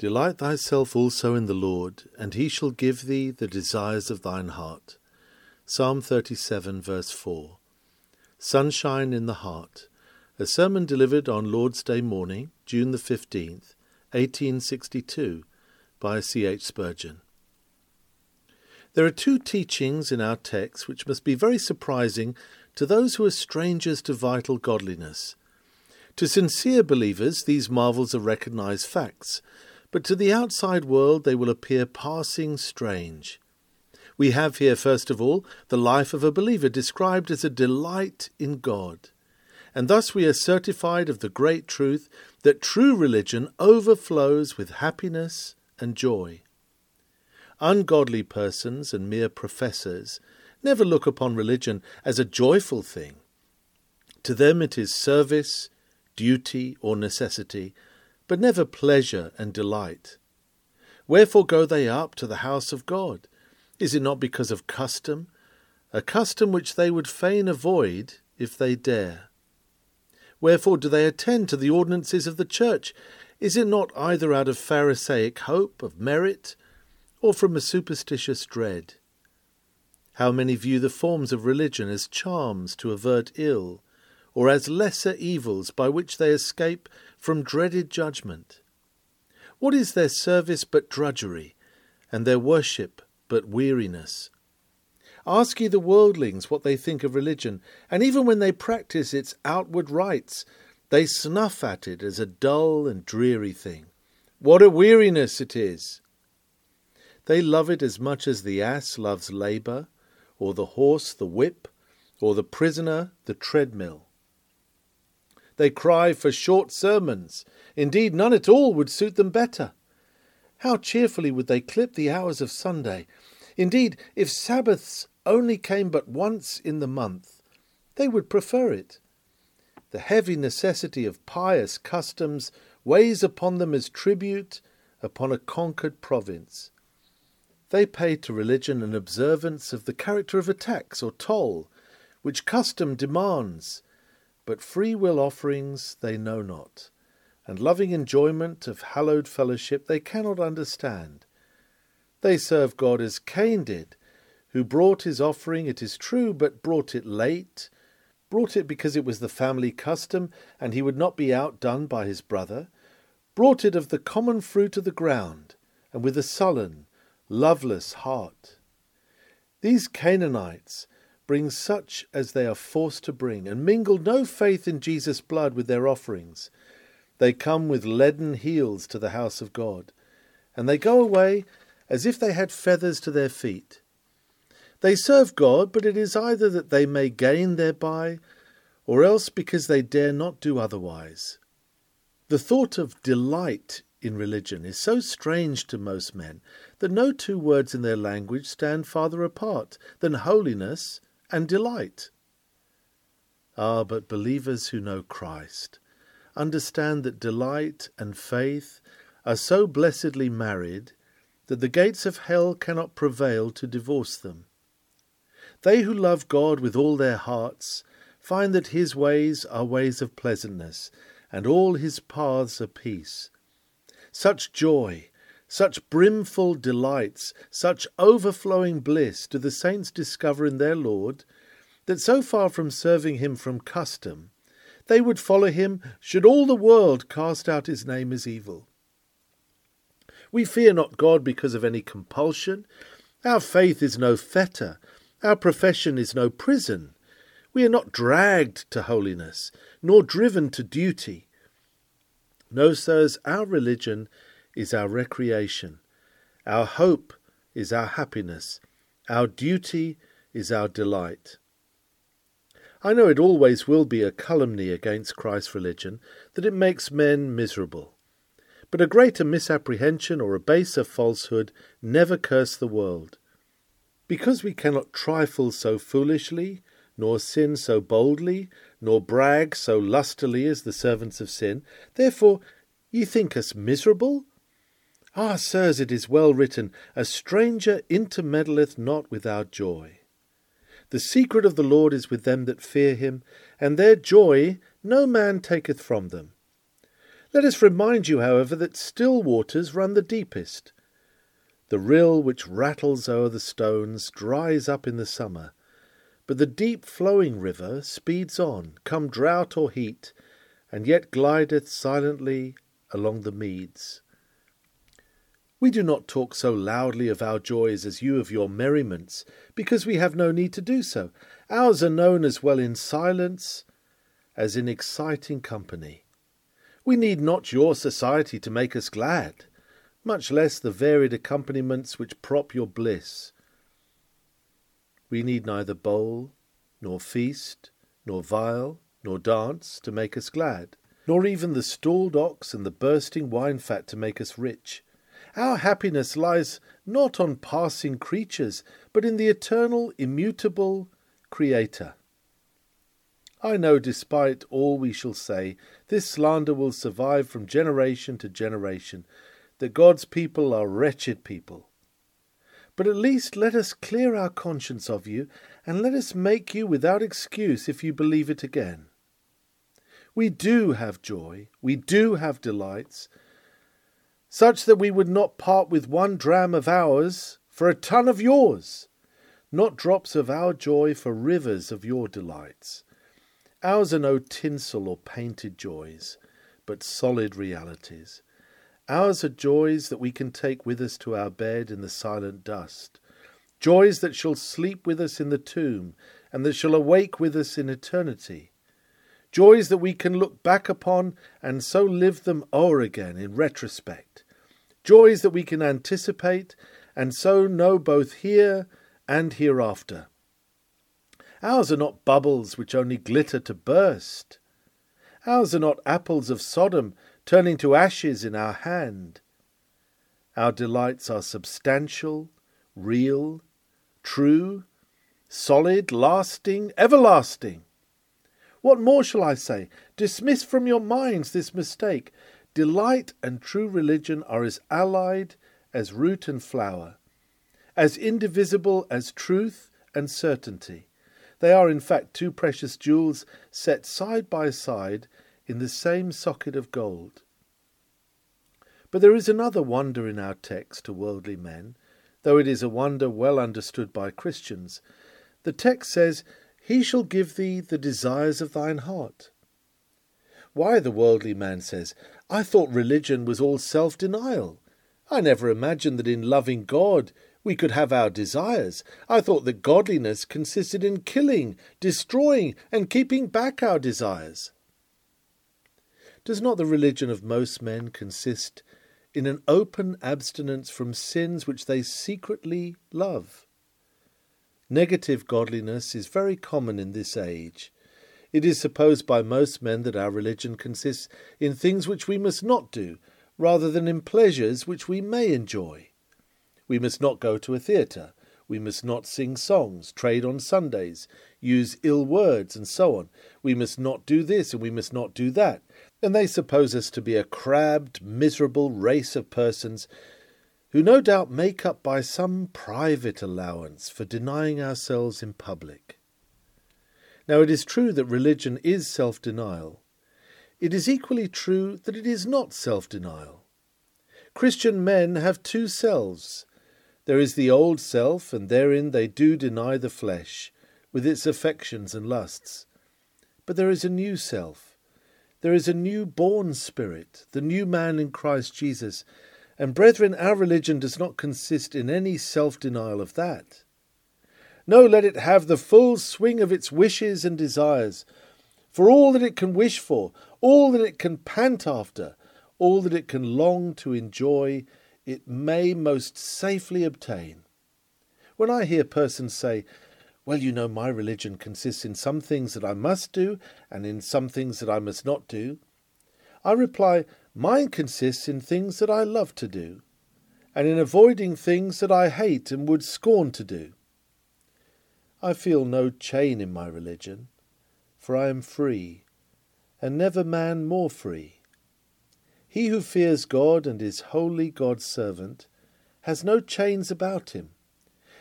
Delight thyself also in the Lord, and he shall give thee the desires of thine heart. Psalm 37, verse 4. Sunshine in the Heart. A sermon delivered on Lord's Day morning, June the 15th, 1862, by C. H. Spurgeon. There are two teachings in our text which must be very surprising to those who are strangers to vital godliness. To sincere believers, these marvels are recognized facts, but to the outside world they will appear passing strange. We have here, first of all, the life of a believer described as a delight in God. And thus we are certified of the great truth that true religion overflows with happiness and joy. Ungodly persons and mere professors never look upon religion as a joyful thing. To them it is service, duty, or necessity, but never pleasure and delight. Wherefore go they up to the house of God? Is it not because of custom, a custom which they would fain avoid if they dare? Wherefore do they attend to the ordinances of the church? Is it not either out of Pharisaic hope of merit, or from a superstitious dread? How many view the forms of religion as charms to avert ill, or as lesser evils by which they escape from dreaded judgment. What is their service but drudgery, and their worship but weariness? Ask ye the worldlings what they think of religion, and even when they practise its outward rites, they snuff at it as a dull and dreary thing. What a weariness it is! They love it as much as the ass loves labour, or the horse the whip, or the prisoner the treadmill. They cry for short sermons. Indeed, none at all would suit them better. How cheerfully would they clip the hours of Sunday! Indeed, if Sabbaths only came but once in the month, they would prefer it. The heavy necessity of pious customs weighs upon them as tribute upon a conquered province. They pay to religion an observance of the character of a tax or toll, which custom demands, but free will offerings they know not, and loving enjoyment of hallowed fellowship they cannot understand. They serve God as Cain did, who brought his offering, it is true, but brought it late, brought it because it was the family custom, and he would not be outdone by his brother, brought it of the common fruit of the ground, and with a sullen, loveless heart. These Cainites bring such as they are forced to bring, and mingle no faith in Jesus' blood with their offerings. They come with leaden heels to the house of God, and they go away as if they had feathers to their feet. They serve God, but it is either that they may gain thereby, or else because they dare not do otherwise. The thought of delight in religion is so strange to most men that no two words in their language stand farther apart than holiness and delight. Ah, but believers who know Christ understand that delight and faith are so blessedly married that the gates of hell cannot prevail to divorce them. They who love God with all their hearts find that his ways are ways of pleasantness, and all his paths are peace. Such joy, such brimful delights, such overflowing bliss do the saints discover in their Lord, that so far from serving him from custom, they would follow him should all the world cast out his name as evil. We fear not God because of any compulsion. Our faith is no fetter. Our profession is no prison. We are not dragged to holiness, nor driven to duty. No, sirs, our religion is our recreation. Our hope is our happiness. Our duty is our delight. I know it always will be a calumny against Christ's religion that it makes men miserable. But a greater misapprehension or a baser falsehood never curse the world. Because we cannot trifle so foolishly, nor sin so boldly, nor brag so lustily as the servants of sin, therefore ye think us miserable? Ah, sirs, it is well written, A stranger intermeddleth not with our joy. The secret of the Lord is with them that fear him, and their joy no man taketh from them. Let us remind you, however, that still waters run the deepest. The rill which rattles o'er the stones dries up in the summer, but the deep flowing river speeds on, come drought or heat, and yet glideth silently along the meads. We do not talk so loudly of our joys as you of your merriments, because we have no need to do so. Ours are known as well in silence as in exciting company. We need not your society to make us glad, much less the varied accompaniments which prop your bliss. We need neither bowl, nor feast, nor viol, nor dance to make us glad, nor even the stalled ox and the bursting wine fat to make us rich. Our happiness lies not on passing creatures, but in the eternal, immutable Creator. I know, despite all we shall say, this slander will survive from generation to generation, that God's people are wretched people. But at least let us clear our conscience of you, and let us make you without excuse if you believe it again. We do have joy, we do have delights, such that we would not part with one dram of ours for a ton of yours, not drops of our joy for rivers of your delights. Ours are no tinsel or painted joys, but solid realities. Ours are joys that we can take with us to our bed in the silent dust, joys that shall sleep with us in the tomb, and that shall awake with us in eternity, joys that we can look back upon and so live them o'er again in retrospect, joys that we can anticipate and so know both here and hereafter. Ours are not bubbles which only glitter to burst. Ours are not apples of Sodom turning to ashes in our hand. Our delights are substantial, real, true, solid, lasting, everlasting. What more shall I say? Dismiss from your minds this mistake. Delight and true religion are as allied as root and flower, as indivisible as truth and certainty. They are, in fact, two precious jewels set side by side in the same socket of gold. But there is another wonder in our text to worldly men, though it is a wonder well understood by Christians. The text says, He shall give thee the desires of thine heart. Why, the worldly man says, I thought religion was all self denial. I never imagined that in loving God we could have our desires. I thought that godliness consisted in killing, destroying, and keeping back our desires. Does not the religion of most men consist in an open abstinence from sins which they secretly love? Negative godliness is very common in this age. It is supposed by most men that our religion consists in things which we must not do, rather than in pleasures which we may enjoy. We must not go to a theatre. We must not sing songs, trade on Sundays, use ill words, and so on. We must not do this and we must not do that. And they suppose us to be a crabbed, miserable race of persons who no doubt make up by some private allowance for denying ourselves in public. Now, it is true that religion is self denial. It is equally true that it is not self denial. Christian men have two selves there is the old self, and therein they do deny the flesh, with its affections and lusts. But there is a new self. There is a new born spirit, the new man in Christ Jesus. And brethren, our religion does not consist in any self denial of that. No, let it have the full swing of its wishes and desires, for all that it can wish for, all that it can pant after, all that it can long to enjoy it may most safely obtain. When I hear persons say, Well, you know, my religion consists in some things that I must do and in some things that I must not do, I reply, Mine consists in things that I love to do, and in avoiding things that I hate and would scorn to do. I feel no chain in my religion, for I am free, and never man more free. He who fears God and is wholly God's servant has no chains about him.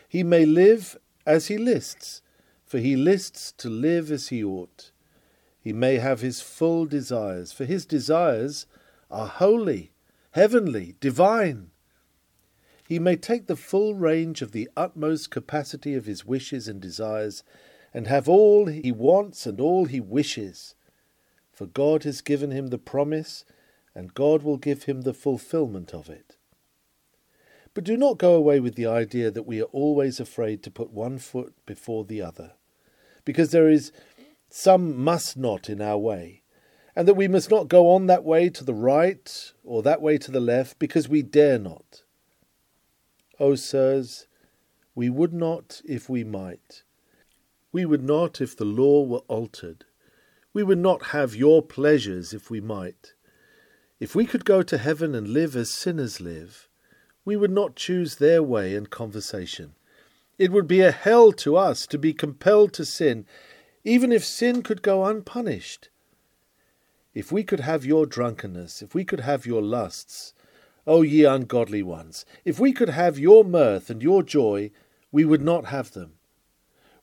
He may live as he lists, for he lists to live as he ought. He may have his full desires, for his desires are holy, heavenly, divine. He may take the full range of the utmost capacity of his wishes and desires and have all he wants and all he wishes. For God has given him the promise, and God will give him the fulfillment of it. But do not go away with the idea that we are always afraid to put one foot before the other, because there is some must not in our way, and that we must not go on that way to the right or that way to the left, because we dare not. O oh, sirs, we would not if we might. We would not if the law were altered. We would not have your pleasures if we might. If we could go to heaven and live as sinners live, we would not choose their way and conversation. It would be a hell to us to be compelled to sin, even if sin could go unpunished. If we could have your drunkenness, if we could have your lusts, O ye ungodly ones, if we could have your mirth and your joy, we would not have them.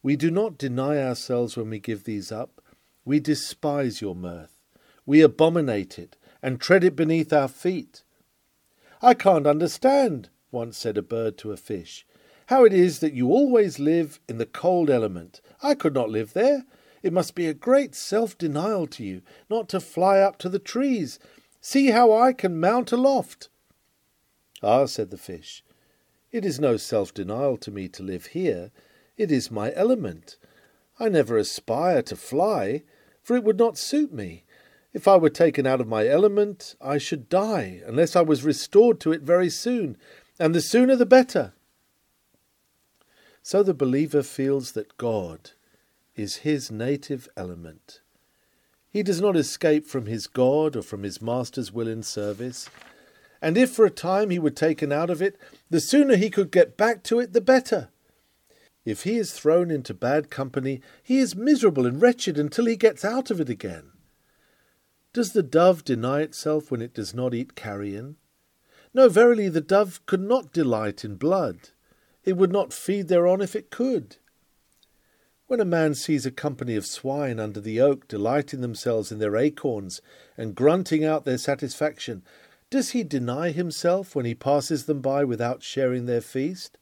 We do not deny ourselves when we give these up. We despise your mirth. We abominate it and tread it beneath our feet. I can't understand, once said a bird to a fish, how it is that you always live in the cold element. I could not live there. It must be a great self denial to you not to fly up to the trees. See how I can mount aloft. Ah, said the fish, it is no self denial to me to live here. It is my element. I never aspire to fly, for it would not suit me. If I were taken out of my element, I should die, unless I was restored to it very soon, and the sooner the better. So the believer feels that God is his native element. He does not escape from his God or from his Master's will in service, and if for a time he were taken out of it, the sooner he could get back to it, the better. If he is thrown into bad company, he is miserable and wretched until he gets out of it again. Does the dove deny itself when it does not eat carrion? No, verily, the dove could not delight in blood. It would not feed thereon if it could. When a man sees a company of swine under the oak delighting themselves in their acorns and grunting out their satisfaction, does he deny himself when he passes them by without sharing their feast?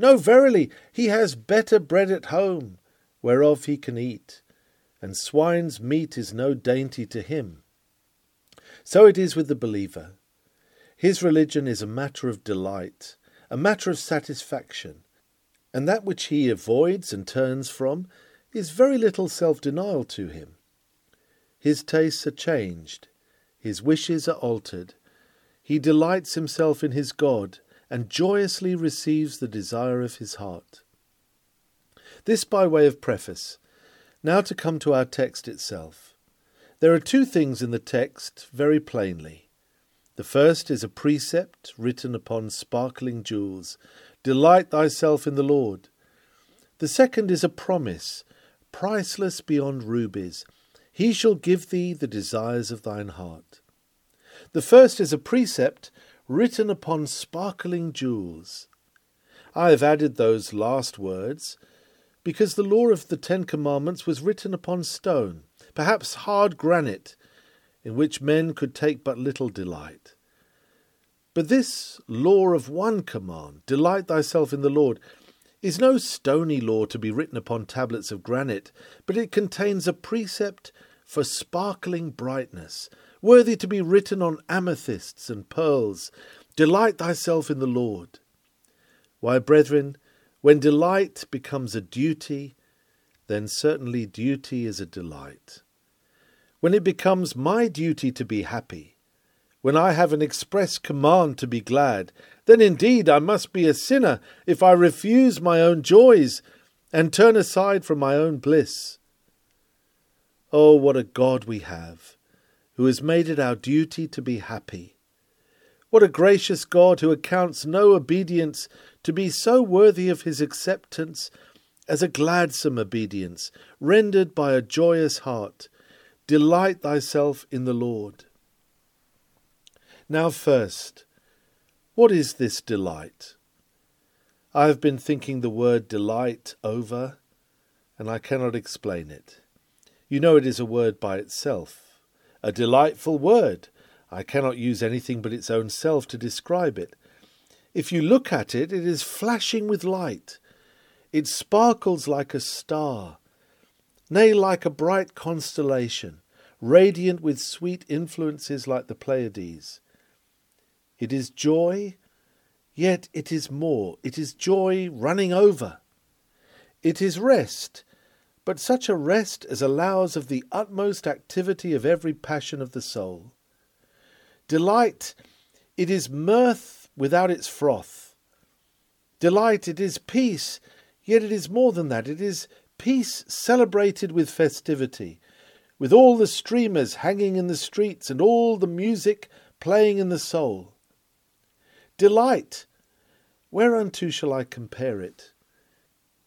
No, verily, he has better bread at home, whereof he can eat, and swine's meat is no dainty to him. So it is with the believer. His religion is a matter of delight, a matter of satisfaction, and that which he avoids and turns from is very little self denial to him. His tastes are changed, his wishes are altered, he delights himself in his God, and joyously receives the desire of his heart. This by way of preface, now to come to our text itself. There are two things in the text very plainly. The first is a precept written upon sparkling jewels Delight thyself in the Lord. The second is a promise, priceless beyond rubies He shall give thee the desires of thine heart. The first is a precept written upon sparkling jewels. I have added those last words because the law of the Ten Commandments was written upon stone, perhaps hard granite, in which men could take but little delight. But this law of one command, delight thyself in the Lord, is no stony law to be written upon tablets of granite, but it contains a precept for sparkling brightness, worthy to be written on amethysts and pearls. Delight thyself in the Lord. Why, brethren, when delight becomes a duty, then certainly duty is a delight. When it becomes my duty to be happy, when I have an express command to be glad, then indeed I must be a sinner if I refuse my own joys and turn aside from my own bliss. Oh, what a God we have, who has made it our duty to be happy. What a gracious God who accounts no obedience to be so worthy of his acceptance as a gladsome obedience, rendered by a joyous heart. Delight thyself in the Lord. Now, first, what is this delight? I have been thinking the word delight over, and I cannot explain it. You know it is a word by itself, a delightful word. I cannot use anything but its own self to describe it. If you look at it, it is flashing with light. It sparkles like a star, nay, like a bright constellation, radiant with sweet influences like the Pleiades. It is joy, yet it is more. It is joy running over. It is rest, but such a rest as allows of the utmost activity of every passion of the soul. Delight, it is mirth without its froth. Delight, it is peace, yet it is more than that. It is peace celebrated with festivity, with all the streamers hanging in the streets and all the music playing in the soul. Delight, whereunto shall I compare it?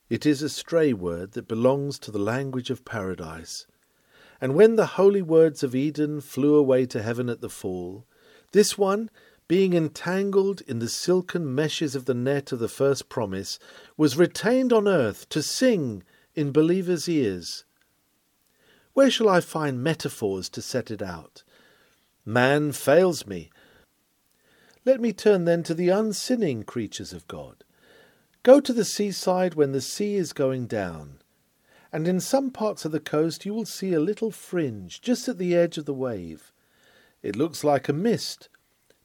It is a stray word that belongs to the language of paradise. And when the holy words of Eden flew away to heaven at the fall, this one, being entangled in the silken meshes of the net of the first promise, was retained on earth to sing in believers' ears. Where shall I find metaphors to set it out? Man fails me. Let me turn then to the unsinning creatures of God. Go to the seaside when the sea is going down, and in some parts of the coast you will see a little fringe just at the edge of the wave. It looks like a mist,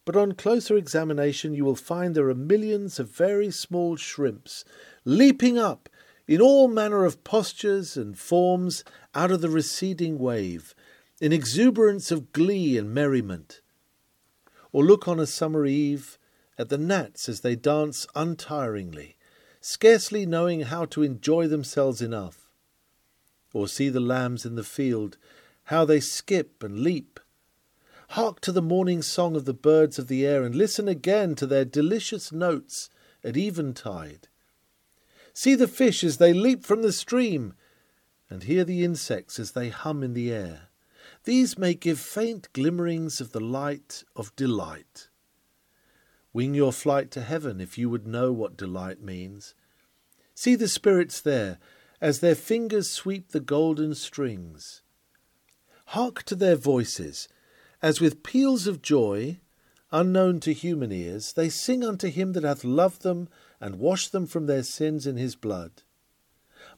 but on closer examination you will find there are millions of very small shrimps leaping up in all manner of postures and forms out of the receding wave, in exuberance of glee and merriment. Or look on a summer eve at the gnats as they dance untiringly, scarcely knowing how to enjoy themselves enough. Or see the lambs in the field, how they skip and leap, Hark to the morning song of the birds of the air, and listen again to their delicious notes at eventide. See the fish as they leap from the stream, and hear the insects as they hum in the air. These may give faint glimmerings of the light of delight. Wing your flight to heaven if you would know what delight means. See the spirits there as their fingers sweep the golden strings. Hark to their voices as with peals of joy, unknown to human ears, they sing unto him that hath loved them and washed them from their sins in his blood.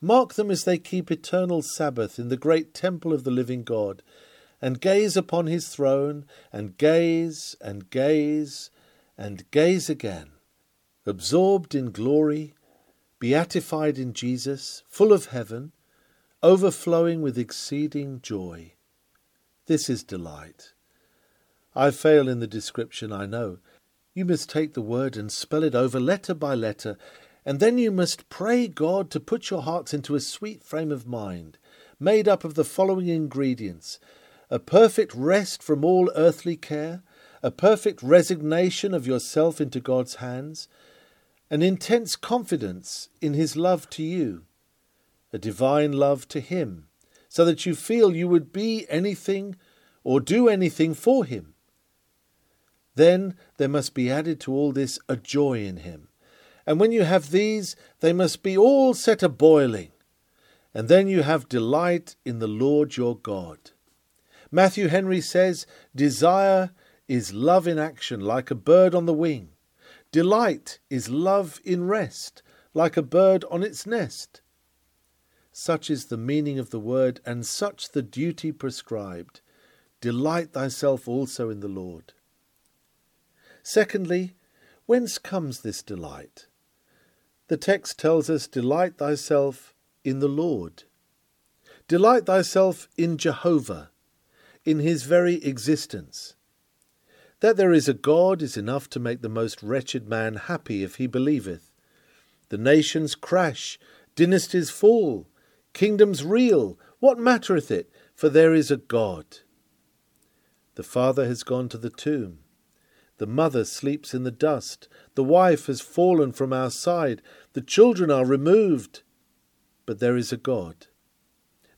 Mark them as they keep eternal Sabbath in the great temple of the living God, and gaze upon his throne, and gaze, and gaze, and gaze again, absorbed in glory, beatified in Jesus, full of heaven, overflowing with exceeding joy. This is delight. I fail in the description, I know. You must take the word and spell it over letter by letter, and then you must pray God to put your hearts into a sweet frame of mind, made up of the following ingredients a perfect rest from all earthly care, a perfect resignation of yourself into God's hands, an intense confidence in His love to you, a divine love to Him, so that you feel you would be anything or do anything for Him then there must be added to all this a joy in him. And when you have these, they must be all set a boiling. And then you have delight in the Lord your God. Matthew Henry says, Desire is love in action, like a bird on the wing. Delight is love in rest, like a bird on its nest. Such is the meaning of the word, and such the duty prescribed. Delight thyself also in the Lord. Secondly, whence comes this delight? The text tells us, Delight thyself in the Lord. Delight thyself in Jehovah, in his very existence. That there is a God is enough to make the most wretched man happy if he believeth. The nations crash, dynasties fall, kingdoms reel, what mattereth it? For there is a God. The father has gone to the tomb. The mother sleeps in the dust. The wife has fallen from our side. The children are removed. But there is a God.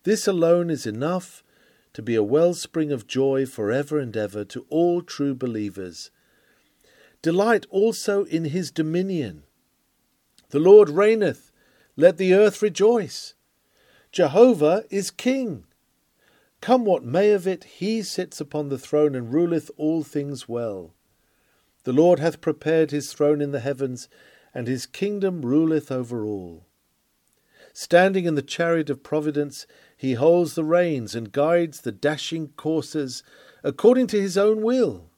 This alone is enough to be a wellspring of joy for ever and ever to all true believers. Delight also in his dominion. The Lord reigneth. Let the earth rejoice. Jehovah is king. Come what may of it, he sits upon the throne and ruleth all things well. The Lord hath prepared his throne in the heavens, and his kingdom ruleth over all. Standing in the chariot of providence, he holds the reins and guides the dashing coursers according to his own will.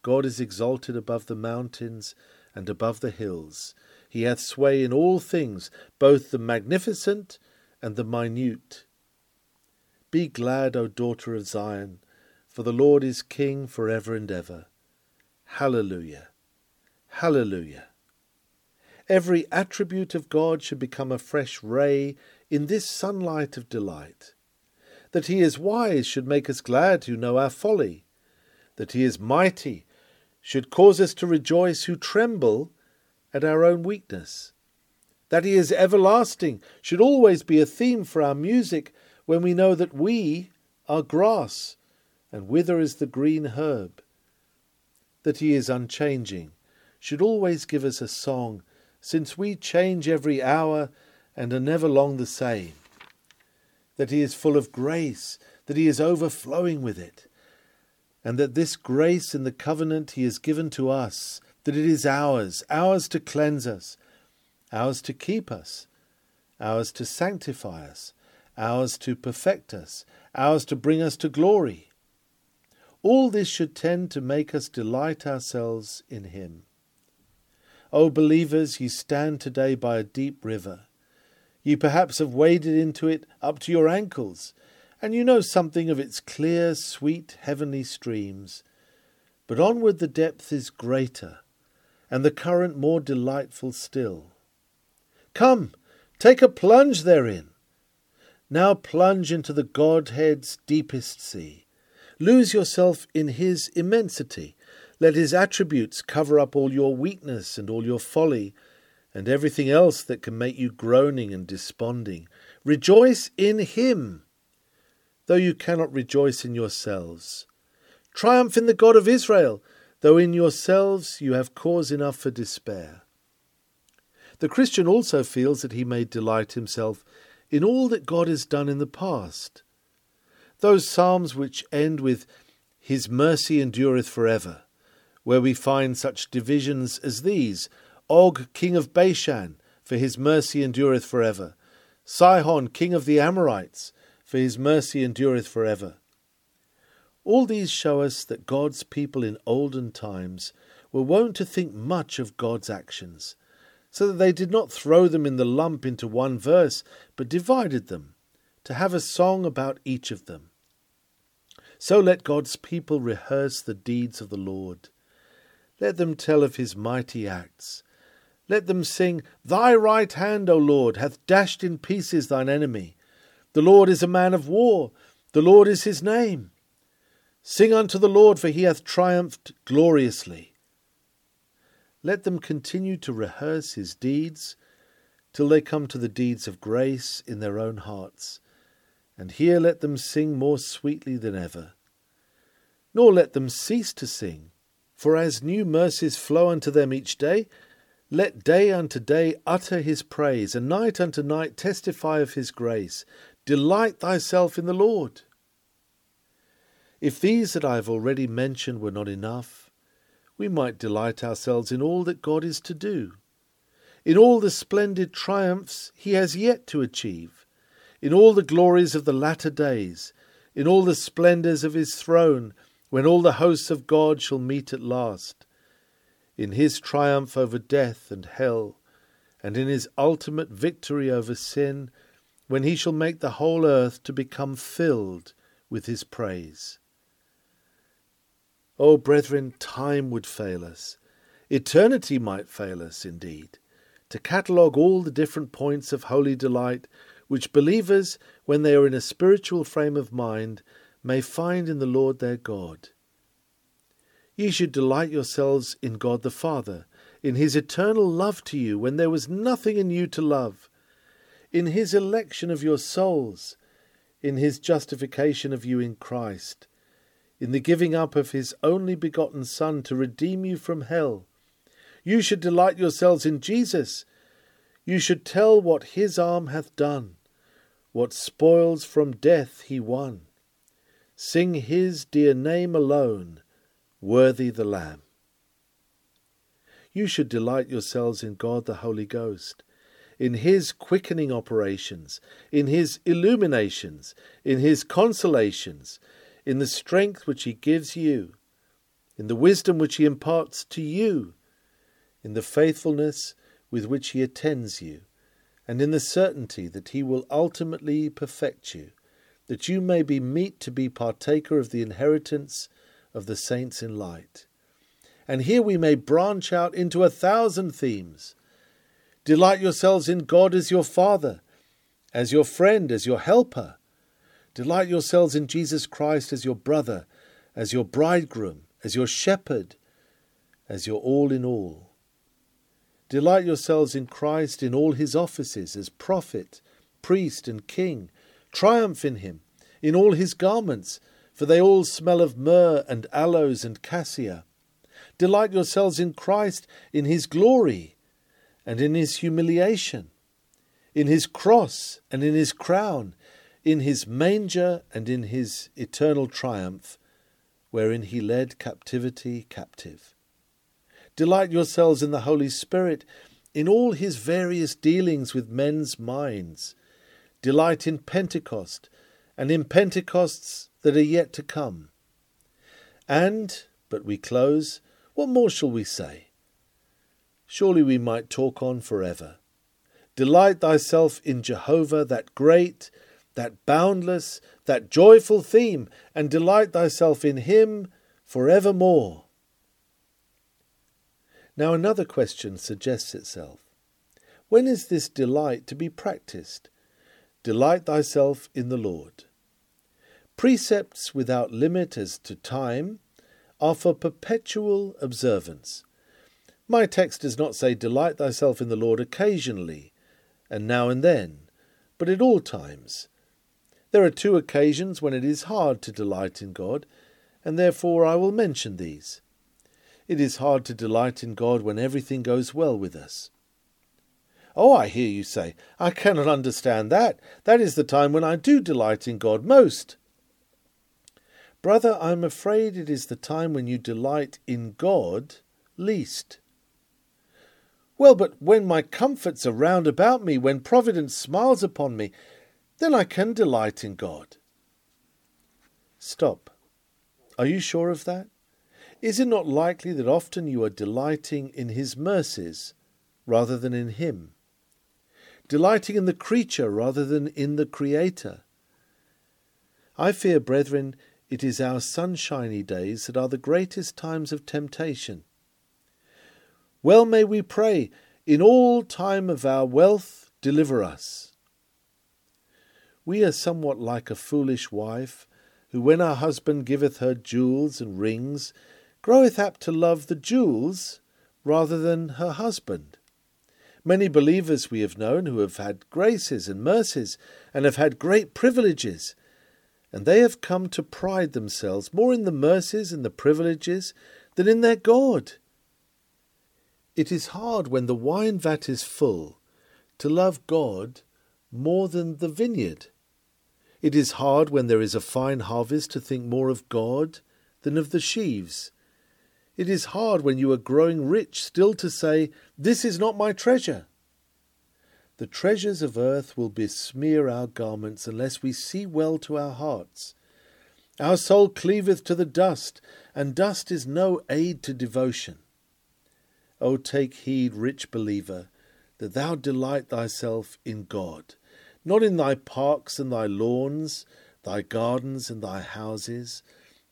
God is exalted above the mountains and above the hills. He hath sway in all things, both the magnificent and the minute. Be glad, O daughter of Zion, for the Lord is King for ever and ever. Hallelujah! Hallelujah! Every attribute of God should become a fresh ray in this sunlight of delight. That he is wise should make us glad who know our folly. That he is mighty should cause us to rejoice who tremble at our own weakness. That he is everlasting should always be a theme for our music when we know that we are grass and wither is the green herb. That he is unchanging should always give us a song, since we change every hour and are never long the same. That he is full of grace, that he is overflowing with it, and that this grace in the covenant he has given to us, that it is ours, ours to cleanse us, ours to keep us, ours to sanctify us, ours to perfect us, ours to bring us to glory. All this should tend to make us delight ourselves in Him. O believers, ye stand today by a deep river. Ye perhaps have waded into it up to your ankles, and you know something of its clear, sweet, heavenly streams. But onward the depth is greater, and the current more delightful still. Come, take a plunge therein. Now plunge into the Godhead's deepest sea. Lose yourself in His immensity. Let His attributes cover up all your weakness and all your folly, and everything else that can make you groaning and desponding. Rejoice in Him though you cannot rejoice in yourselves. Triumph in the God of Israel, though in yourselves you have cause enough for despair. The Christian also feels that he may delight himself in all that God has done in the past. Those psalms which end with His mercy endureth for ever, where we find such divisions as these Og, king of Bashan, for his mercy endureth for ever, Sihon, king of the Amorites, for his mercy endureth for ever. All these show us that God's people in olden times were wont to think much of God's actions, so that they did not throw them in the lump into one verse, but divided them, to have a song about each of them. So let God's people rehearse the deeds of the Lord. Let them tell of his mighty acts. Let them sing, Thy right hand, O Lord, hath dashed in pieces thine enemy. The Lord is a man of war, the Lord is his name. Sing unto the Lord, for he hath triumphed gloriously. Let them continue to rehearse his deeds till they come to the deeds of grace in their own hearts, and here let them sing more sweetly than ever. Nor let them cease to sing, for as new mercies flow unto them each day, let day unto day utter his praise, and night unto night testify of his grace. Delight thyself in the Lord. If these that I have already mentioned were not enough, we might delight ourselves in all that God is to do, in all the splendid triumphs he has yet to achieve, in all the glories of the latter days, in all the splendours of his throne, when all the hosts of God shall meet at last, in his triumph over death and hell, and in his ultimate victory over sin when he shall make the whole earth to become filled with his praise. O oh, brethren, time would fail us. Eternity might fail us, indeed, to catalogue all the different points of holy delight which believers, when they are in a spiritual frame of mind, may find in the Lord their God. Ye should delight yourselves in God the Father, in his eternal love to you when there was nothing in you to love, in his election of your souls, in his justification of you in Christ, in the giving up of his only begotten Son to redeem you from hell. You should delight yourselves in Jesus. You should tell what his arm hath done, what spoils from death he won. Sing his dear name alone, worthy the Lamb. You should delight yourselves in God the Holy Ghost, in his quickening operations, in his illuminations, in his consolations, in the strength which he gives you, in the wisdom which he imparts to you, in the faithfulness with which he attends you, and in the certainty that he will ultimately perfect you, that you may be meet to be partaker of the inheritance of the saints in light. And here we may branch out into a thousand themes. Delight yourselves in God as your Father, as your friend, as your helper. Delight yourselves in Jesus Christ as your brother, as your bridegroom, as your shepherd, as your all in all. Delight yourselves in Christ in all his offices as prophet, priest, and king. Triumph in him, in all his garments, for they all smell of myrrh and aloes and cassia. Delight yourselves in Christ in his glory and in his humiliation, in his cross and in his crown, in his manger and in his eternal triumph, wherein he led captivity captive. Delight yourselves in the Holy Spirit in all his various dealings with men's minds. Delight in Pentecost and in Pentecosts that are yet to come. And, but we close, what more shall we say? Surely we might talk on forever. Delight thyself in Jehovah, that great, that boundless, that joyful theme, and delight thyself in him for evermore. Now another question suggests itself. When is this delight to be practiced? Delight thyself in the Lord. Precepts without limit as to time are for perpetual observance. My text does not say, Delight thyself in the Lord occasionally, and now and then, but at all times. There are two occasions when it is hard to delight in God, and therefore I will mention these. It is hard to delight in God when everything goes well with us. Oh, I hear you say, I cannot understand that. That is the time when I do delight in God most. Brother, I am afraid it is the time when you delight in God least. Well, but when my comforts are round about me, when Providence smiles upon me, then I can delight in God. Stop. Are you sure of that? Is it not likely that often you are delighting in His mercies rather than in Him? Delighting in the creature rather than in the Creator? I fear, brethren, it is our sunshiny days that are the greatest times of temptation. Well may we pray, in all time of our wealth, deliver us. We are somewhat like a foolish wife, who, when her husband giveth her jewels and rings, groweth apt to love the jewels rather than her husband. Many believers we have known who have had graces and mercies and have had great privileges, and they have come to pride themselves more in the mercies and the privileges than in their God. It is hard when the wine vat is full to love God more than the vineyard. It is hard when there is a fine harvest to think more of God than of the sheaves. It is hard when you are growing rich still to say, This is not my treasure. The treasures of earth will besmear our garments unless we see well to our hearts. Our soul cleaveth to the dust, and dust is no aid to devotion. O take heed, rich believer, that thou delight thyself in God, not in thy parks and thy lawns, thy gardens and thy houses,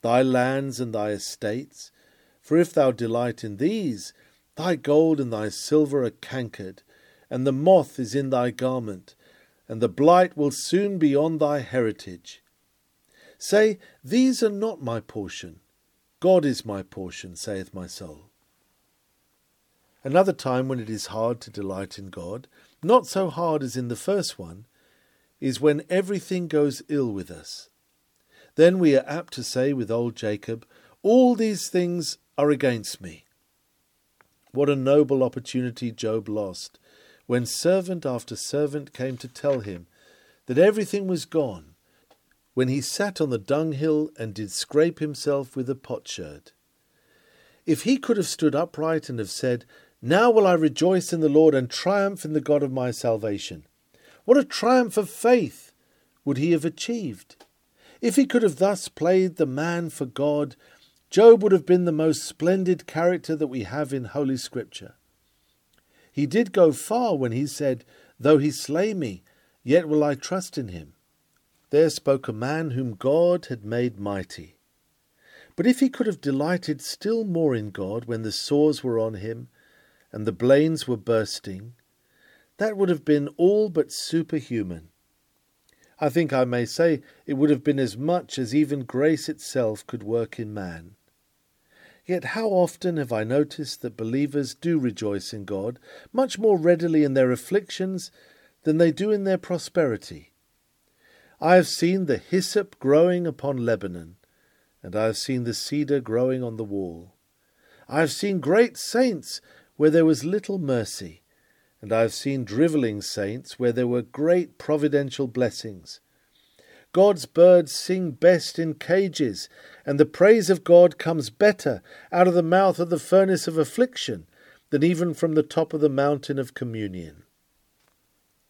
thy lands and thy estates, for if thou delight in these, thy gold and thy silver are cankered, and the moth is in thy garment, and the blight will soon be on thy heritage. Say, These are not my portion. God is my portion, saith my soul. Another time when it is hard to delight in God, not so hard as in the first one, is when everything goes ill with us. Then we are apt to say with old Jacob, All these things are against me. What a noble opportunity Job lost when servant after servant came to tell him that everything was gone, when he sat on the dunghill and did scrape himself with a potsherd. If he could have stood upright and have said, Now will I rejoice in the Lord and triumph in the God of my salvation, what a triumph of faith would he have achieved! If he could have thus played the man for God, Job would have been the most splendid character that we have in Holy Scripture. He did go far when he said, Though he slay me, yet will I trust in him. There spoke a man whom God had made mighty. But if he could have delighted still more in God when the sores were on him and the blains were bursting, that would have been all but superhuman. I think I may say it would have been as much as even grace itself could work in man. Yet how often have I noticed that believers do rejoice in God much more readily in their afflictions than they do in their prosperity. I have seen the hyssop growing upon Lebanon, and I have seen the cedar growing on the wall. I have seen great saints where there was little mercy, and I have seen drivelling saints where there were great providential blessings. God's birds sing best in cages, and the praise of God comes better out of the mouth of the furnace of affliction than even from the top of the mountain of communion.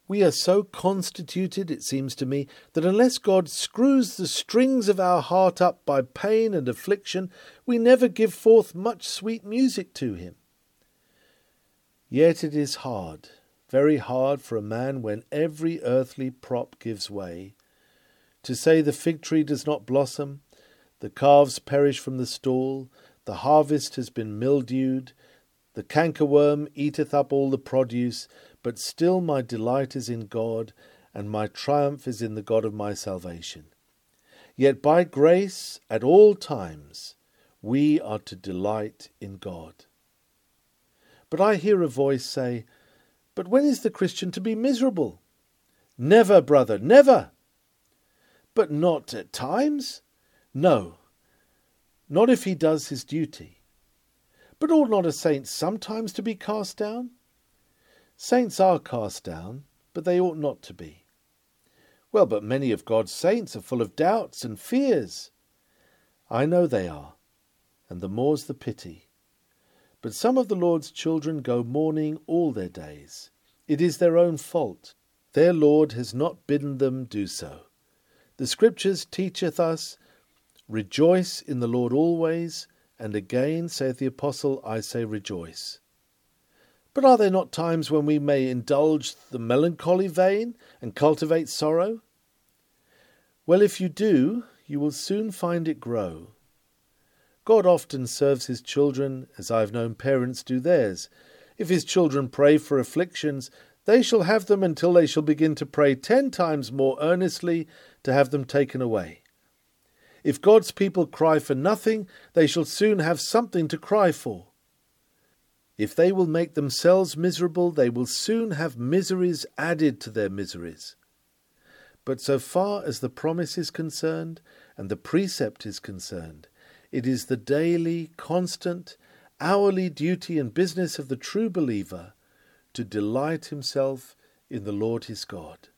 We are so constituted, it seems to me, that unless God screws the strings of our heart up by pain and affliction, we never give forth much sweet music to Him. Yet it is hard, very hard for a man when every earthly prop gives way, to say the fig tree does not blossom, the calves perish from the stall, the harvest has been mildewed, the cankerworm eateth up all the produce, but still my delight is in God, and my triumph is in the God of my salvation. Yet by grace, at all times, we are to delight in God. But I hear a voice say, But when is the Christian to be miserable? Never, brother, never. But not at times? No, not if he does his duty. But ought not a saint sometimes to be cast down? Saints are cast down, but they ought not to be. Well, but many of God's saints are full of doubts and fears. I know they are, and the more's the pity. But some of the Lord's children go mourning all their days. It is their own fault. Their Lord has not bidden them do so. The Scriptures teacheth us, Rejoice in the Lord always, and again, saith the Apostle, I say rejoice. But are there not times when we may indulge the melancholy vein and cultivate sorrow? Well, if you do, you will soon find it grow. God often serves his children as I have known parents do theirs. If his children pray for afflictions, they shall have them until they shall begin to pray ten times more earnestly to have them taken away. If God's people cry for nothing, they shall soon have something to cry for. If they will make themselves miserable, they will soon have miseries added to their miseries. But so far as the promise is concerned and the precept is concerned, it is the daily, constant, hourly duty and business of the true believer to delight himself in the Lord his God.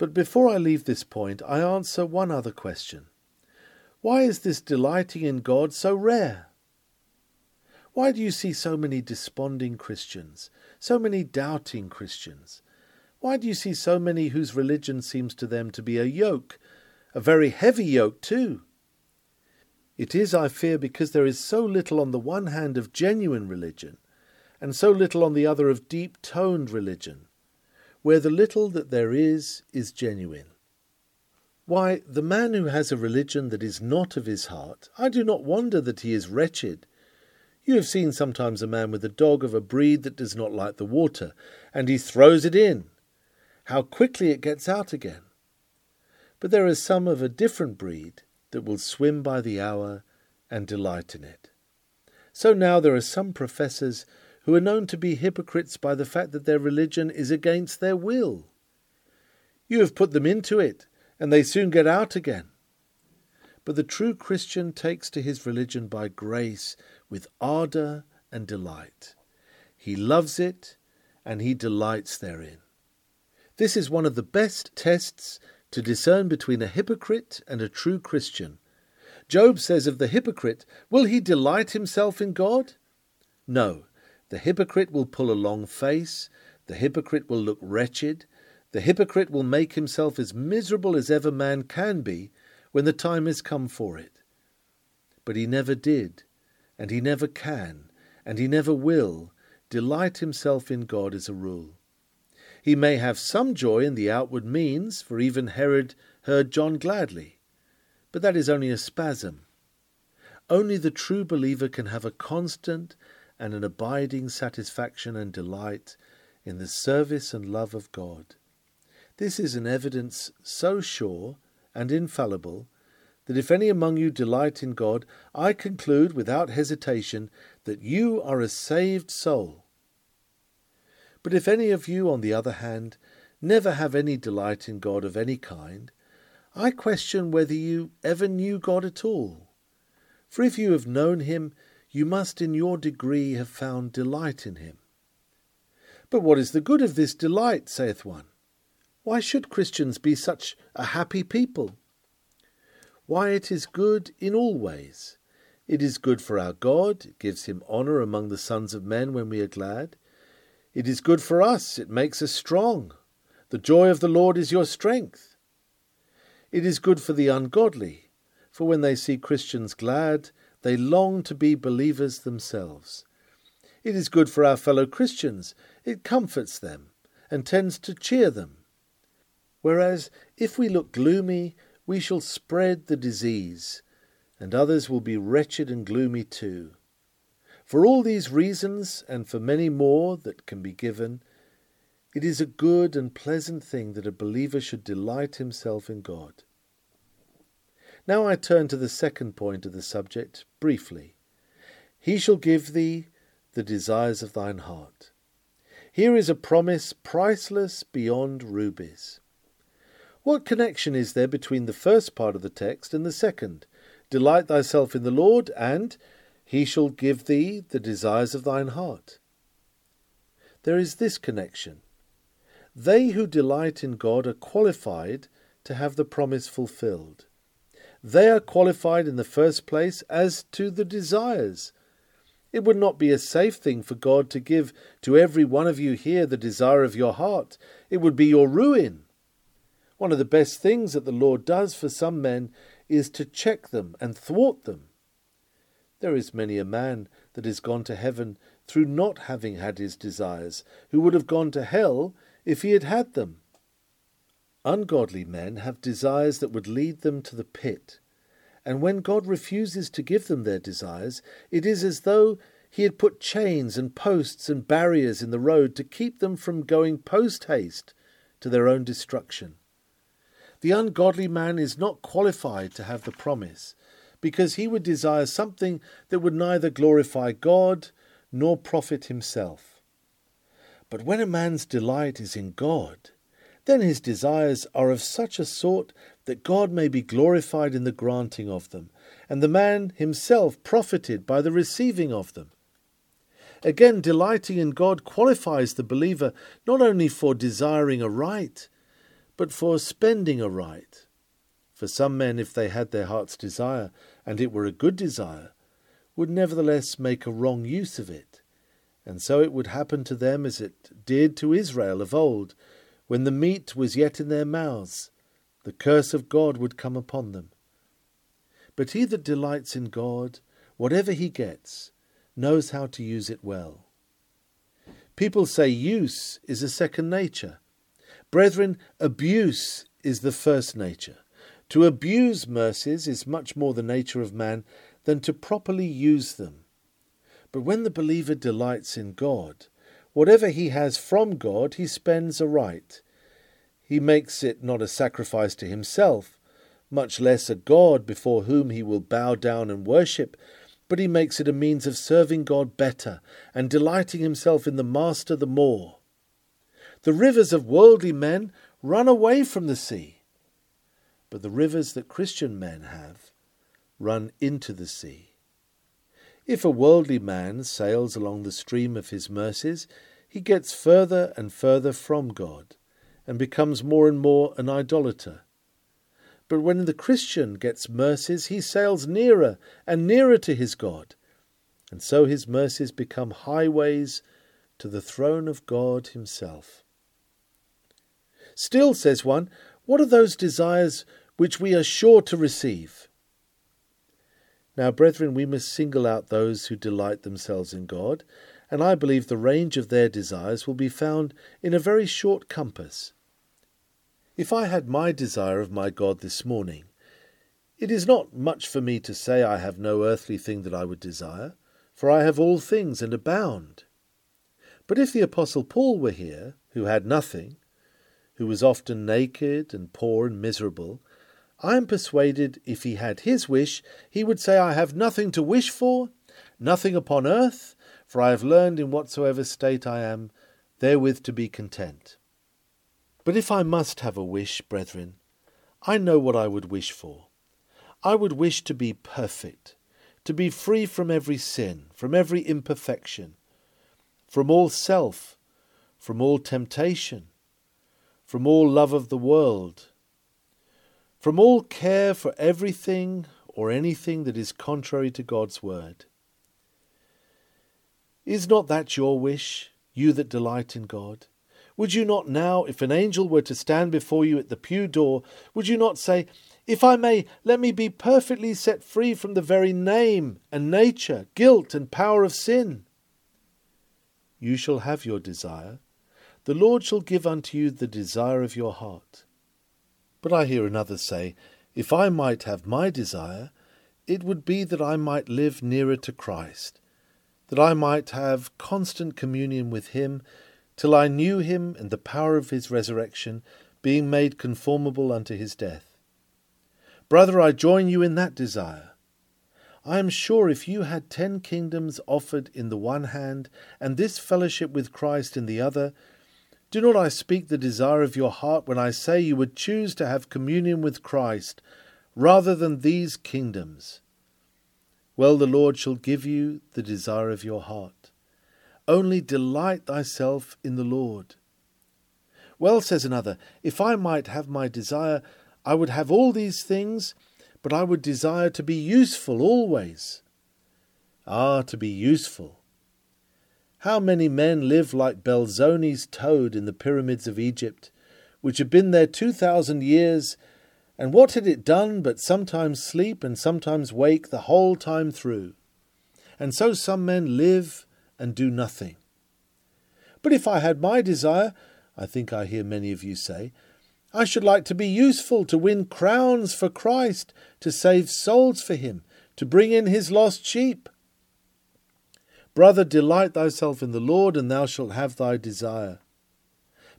But before I leave this point, I answer one other question. Why is this delighting in God so rare? Why do you see so many desponding Christians, so many doubting Christians? Why do you see so many whose religion seems to them to be a yoke, a very heavy yoke too? It is, I fear, because there is so little on the one hand of genuine religion, and so little on the other of deep toned religion, where the little that there is is genuine. Why, the man who has a religion that is not of his heart, I do not wonder that he is wretched. You have seen sometimes a man with a dog of a breed that does not like the water, and he throws it in. How quickly it gets out again! But there is some of a different breed that will swim by the hour and delight in it. So now there are some professors who are known to be hypocrites by the fact that their religion is against their will. You have put them into it, and they soon get out again. But the true Christian takes to his religion by grace with ardour and delight. He loves it, and he delights therein. This is one of the best tests to discern between a hypocrite and a true Christian. Job says of the hypocrite, Will he delight himself in God? No. The hypocrite will pull a long face, the hypocrite will look wretched, the hypocrite will make himself as miserable as ever man can be when the time has come for it. But he never did, and he never can, and he never will delight himself in God as a rule. He may have some joy in the outward means, for even Herod heard John gladly, but that is only a spasm. Only the true believer can have a constant and an abiding satisfaction and delight in the service and love of God. This is an evidence so sure and infallible that if any among you delight in God, I conclude without hesitation that you are a saved soul. But if any of you, on the other hand, never have any delight in God of any kind, I question whether you ever knew God at all. For if you have known him, you must in your degree have found delight in him. But what is the good of this delight, saith one? Why should Christians be such a happy people? Why, it is good in all ways. It is good for our God, it gives him honour among the sons of men when we are glad. It is good for us, it makes us strong. The joy of the Lord is your strength. It is good for the ungodly, for when they see Christians glad, they long to be believers themselves. It is good for our fellow Christians, it comforts them and tends to cheer them. Whereas if we look gloomy, we shall spread the disease, and others will be wretched and gloomy too. For all these reasons, and for many more that can be given, it is a good and pleasant thing that a believer should delight himself in God. Now I turn to the second point of the subject briefly. He shall give thee the desires of thine heart. Here is a promise priceless beyond rubies. What connection is there between the first part of the text and the second? Delight thyself in the Lord, and he shall give thee the desires of thine heart. There is this connection. They who delight in God are qualified to have the promise fulfilled. They are qualified in the first place as to the desires. It would not be a safe thing for God to give to every one of you here the desire of your heart. It would be your ruin. One of the best things that the Lord does for some men is to check them and thwart them. There is many a man that is gone to heaven through not having had his desires, who would have gone to hell if he had had them. Ungodly men have desires that would lead them to the pit, and when God refuses to give them their desires, it is as though he had put chains and posts and barriers in the road to keep them from going post haste to their own destruction. The ungodly man is not qualified to have the promise, because he would desire something that would neither glorify God nor profit himself. But when a man's delight is in God, then his desires are of such a sort that God may be glorified in the granting of them, and the man himself profited by the receiving of them. Again, delighting in God qualifies the believer not only for desiring a right, but for spending a right. For some men, if they had their heart's desire, and it were a good desire, would nevertheless make a wrong use of it. And so it would happen to them as it did to Israel of old, when the meat was yet in their mouths, the curse of God would come upon them. But he that delights in God, whatever he gets, knows how to use it well. People say use is a second nature. Brethren, abuse is the first nature. To abuse mercies is much more the nature of man than to properly use them. But when the believer delights in God, whatever he has from God he spends aright. He makes it not a sacrifice to himself, much less a God before whom he will bow down and worship, but he makes it a means of serving God better and delighting himself in the Master the more. The rivers of worldly men run away from the sea but the rivers that Christian men have run into the sea. If a worldly man sails along the stream of his mercies, he gets further and further from God, and becomes more and more an idolater. But when the Christian gets mercies, he sails nearer and nearer to his God, and so his mercies become highways to the throne of God Himself. Still, says one, what are those desires which we are sure to receive? Now, brethren, we must single out those who delight themselves in God, and I believe the range of their desires will be found in a very short compass. If I had my desire of my God this morning, it is not much for me to say I have no earthly thing that I would desire, for I have all things and abound. But if the Apostle Paul were here, who had nothing, who was often naked and poor and miserable, I am persuaded if he had his wish, he would say, I have nothing to wish for, nothing upon earth, for I have learned in whatsoever state I am, therewith to be content. But if I must have a wish, brethren, I know what I would wish for. I would wish to be perfect, to be free from every sin, from every imperfection, from all self, from all temptation, from all love of the world, from all care for everything or anything that is contrary to God's word. Is not that your wish, you that delight in God? Would you not now, if an angel were to stand before you at the pew door, would you not say, If I may, let me be perfectly set free from the very name and nature, guilt and power of sin? You shall have your desire. The Lord shall give unto you the desire of your heart. But I hear another say, If I might have my desire, it would be that I might live nearer to Christ, that I might have constant communion with Him, till I knew Him and the power of His resurrection, being made conformable unto His death. Brother, I join you in that desire. I am sure if you had ten kingdoms offered in the one hand, and this fellowship with Christ in the other, do not I speak the desire of your heart when I say you would choose to have communion with Christ rather than these kingdoms? Well, the Lord shall give you the desire of your heart. Only delight thyself in the Lord. Well, says another, if I might have my desire, I would have all these things, but I would desire to be useful always. Ah, to be useful. How many men live like Belzoni's toad in the pyramids of Egypt, which had been there two thousand years, and what had it done but sometimes sleep and sometimes wake the whole time through? And so some men live and do nothing. But if I had my desire, I think I hear many of you say, I should like to be useful, to win crowns for Christ, to save souls for him, to bring in his lost sheep. Brother, delight thyself in the Lord, and thou shalt have thy desire.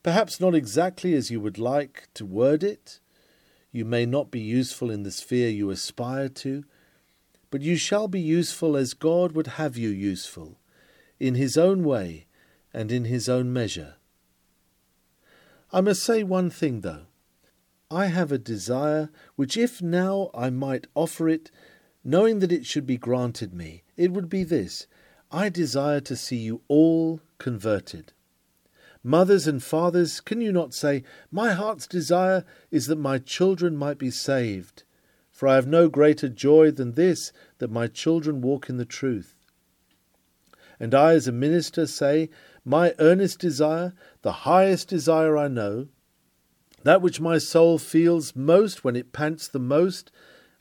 Perhaps not exactly as you would like to word it. You may not be useful in the sphere you aspire to, but you shall be useful as God would have you useful, in his own way and in his own measure. I must say one thing, though. I have a desire which, if now I might offer it, knowing that it should be granted me, it would be this I desire to see you all converted. Mothers and fathers, can you not say, My heart's desire is that my children might be saved? For I have no greater joy than this, that my children walk in the truth. And I, as a minister, say, my earnest desire, the highest desire I know, that which my soul feels most when it pants the most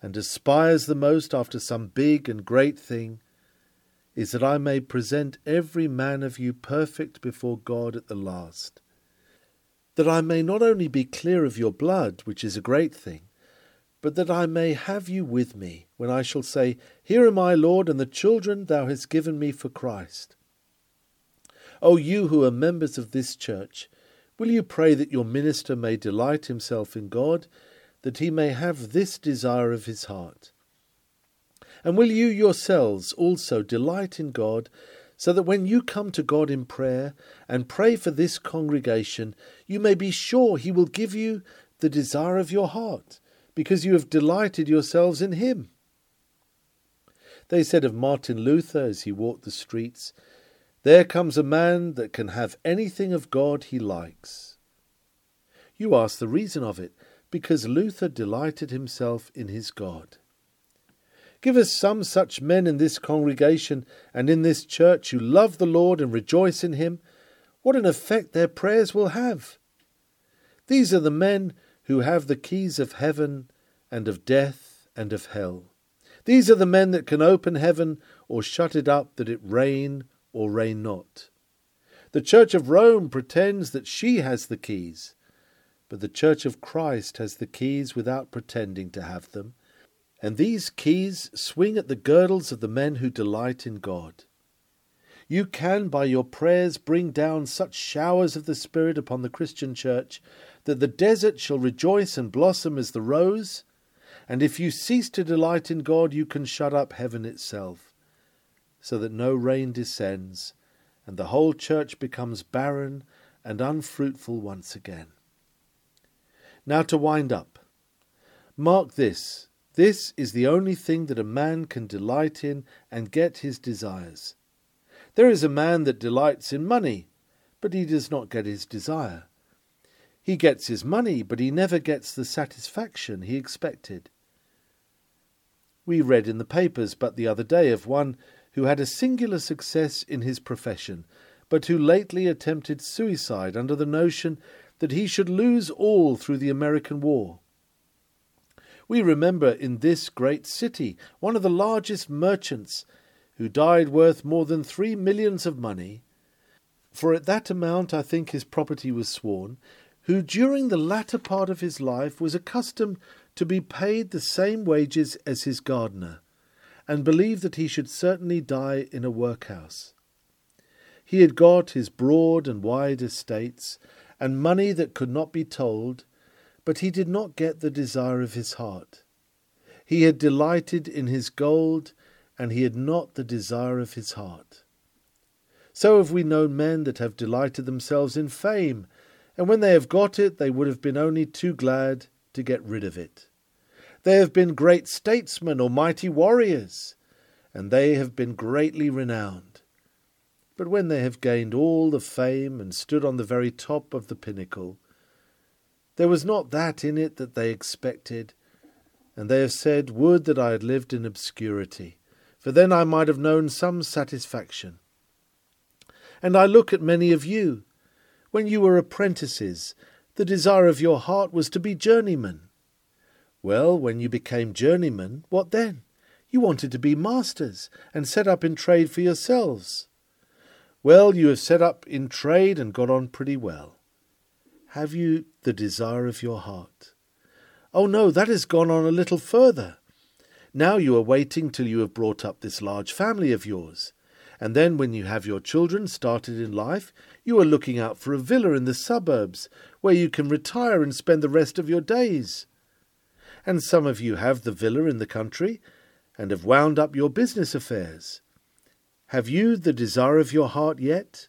and aspires the most after some big and great thing, is that I may present every man of you perfect before God at the last. That I may not only be clear of your blood, which is a great thing, but that I may have you with me when I shall say, Here am I, Lord, and the children thou hast given me for Christ. O you who are members of this church, will you pray that your minister may delight himself in God, that he may have this desire of his heart? And will you yourselves also delight in God, so that when you come to God in prayer and pray for this congregation, you may be sure he will give you the desire of your heart, because you have delighted yourselves in him? They said of Martin Luther as he walked the streets, there comes a man that can have anything of God he likes. You ask the reason of it, because Luther delighted himself in his God. Give us some such men in this congregation and in this church who love the Lord and rejoice in him. What an effect their prayers will have! These are the men who have the keys of heaven and of death and of hell. These are the men that can open heaven or shut it up that it rain or rain not. The Church of Rome pretends that she has the keys, but the Church of Christ has the keys without pretending to have them, and these keys swing at the girdles of the men who delight in God. You can, by your prayers, bring down such showers of the Spirit upon the Christian church that the desert shall rejoice and blossom as the rose, and if you cease to delight in God, you can shut up heaven itself, so that no rain descends, and the whole church becomes barren and unfruitful once again. Now to wind up. Mark this this is the only thing that a man can delight in and get his desires. There is a man that delights in money, but he does not get his desire. He gets his money, but he never gets the satisfaction he expected. We read in the papers but the other day of one who had a singular success in his profession, but who lately attempted suicide under the notion that he should lose all through the American war. We remember in this great city one of the largest merchants who died worth more than three millions of money, for at that amount I think his property was sworn, who during the latter part of his life was accustomed to be paid the same wages as his gardener, and believed that he should certainly die in a workhouse. He had got his broad and wide estates, and money that could not be told, but he did not get the desire of his heart. He had delighted in his gold, and he had not the desire of his heart. So have we known men that have delighted themselves in fame, and when they have got it, they would have been only too glad to get rid of it. They have been great statesmen or mighty warriors, and they have been greatly renowned. But when they have gained all the fame and stood on the very top of the pinnacle, there was not that in it that they expected, and they have said, Would that I had lived in obscurity, for then I might have known some satisfaction. And I look at many of you. When you were apprentices, the desire of your heart was to be journeymen. Well, when you became journeymen, what then? You wanted to be masters, and set up in trade for yourselves. Well, you have set up in trade and got on pretty well. Have you the desire of your heart? Oh no, that has gone on a little further. Now you are waiting till you have brought up this large family of yours. And then, when you have your children started in life, you are looking out for a villa in the suburbs where you can retire and spend the rest of your days. And some of you have the villa in the country and have wound up your business affairs. Have you the desire of your heart yet?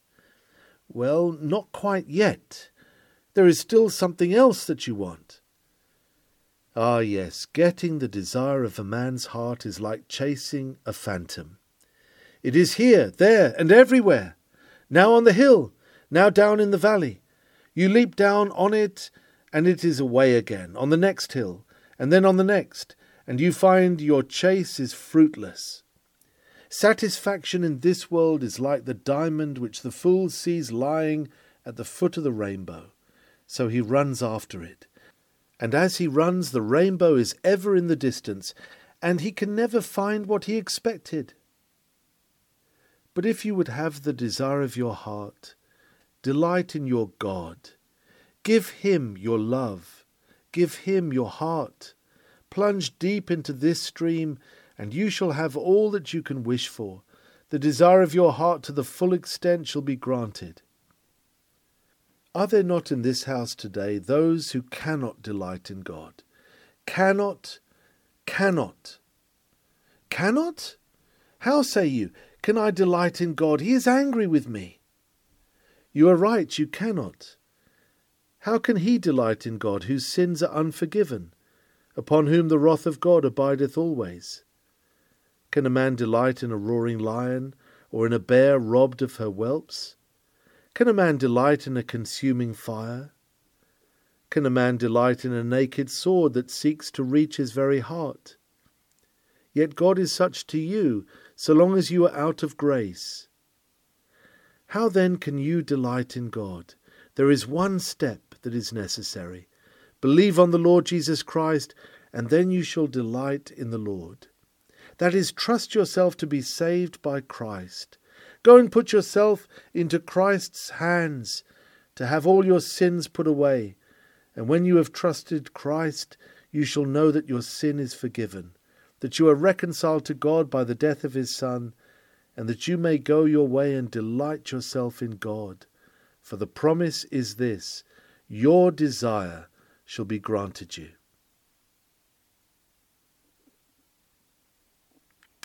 Well, not quite yet. There is still something else that you want. Ah, yes, getting the desire of a man's heart is like chasing a phantom. It is here, there, and everywhere. Now on the hill, now down in the valley. You leap down on it, and it is away again, on the next hill, and then on the next, and you find your chase is fruitless. Satisfaction in this world is like the diamond which the fool sees lying at the foot of the rainbow so he runs after it. And as he runs, the rainbow is ever in the distance, and he can never find what he expected. But if you would have the desire of your heart, delight in your God. Give him your love. Give him your heart. Plunge deep into this stream, and you shall have all that you can wish for. The desire of your heart to the full extent shall be granted. Are there not in this house today those who cannot delight in God? Cannot, cannot, cannot? How say you, can I delight in God? He is angry with me. You are right, you cannot. How can he delight in God whose sins are unforgiven, upon whom the wrath of God abideth always? Can a man delight in a roaring lion, or in a bear robbed of her whelps? Can a man delight in a consuming fire? can a man delight in a naked sword that seeks to reach his very heart? Yet God is such to you, so long as you are out of grace. How then can you delight in God? There is one step that is necessary. Believe on the Lord Jesus Christ, and then you shall delight in the Lord. That is, trust yourself to be saved by Christ. Go and put yourself into Christ's hands to have all your sins put away. And when you have trusted Christ, you shall know that your sin is forgiven, that you are reconciled to God by the death of his Son, and that you may go your way and delight yourself in God. For the promise is this your desire shall be granted you.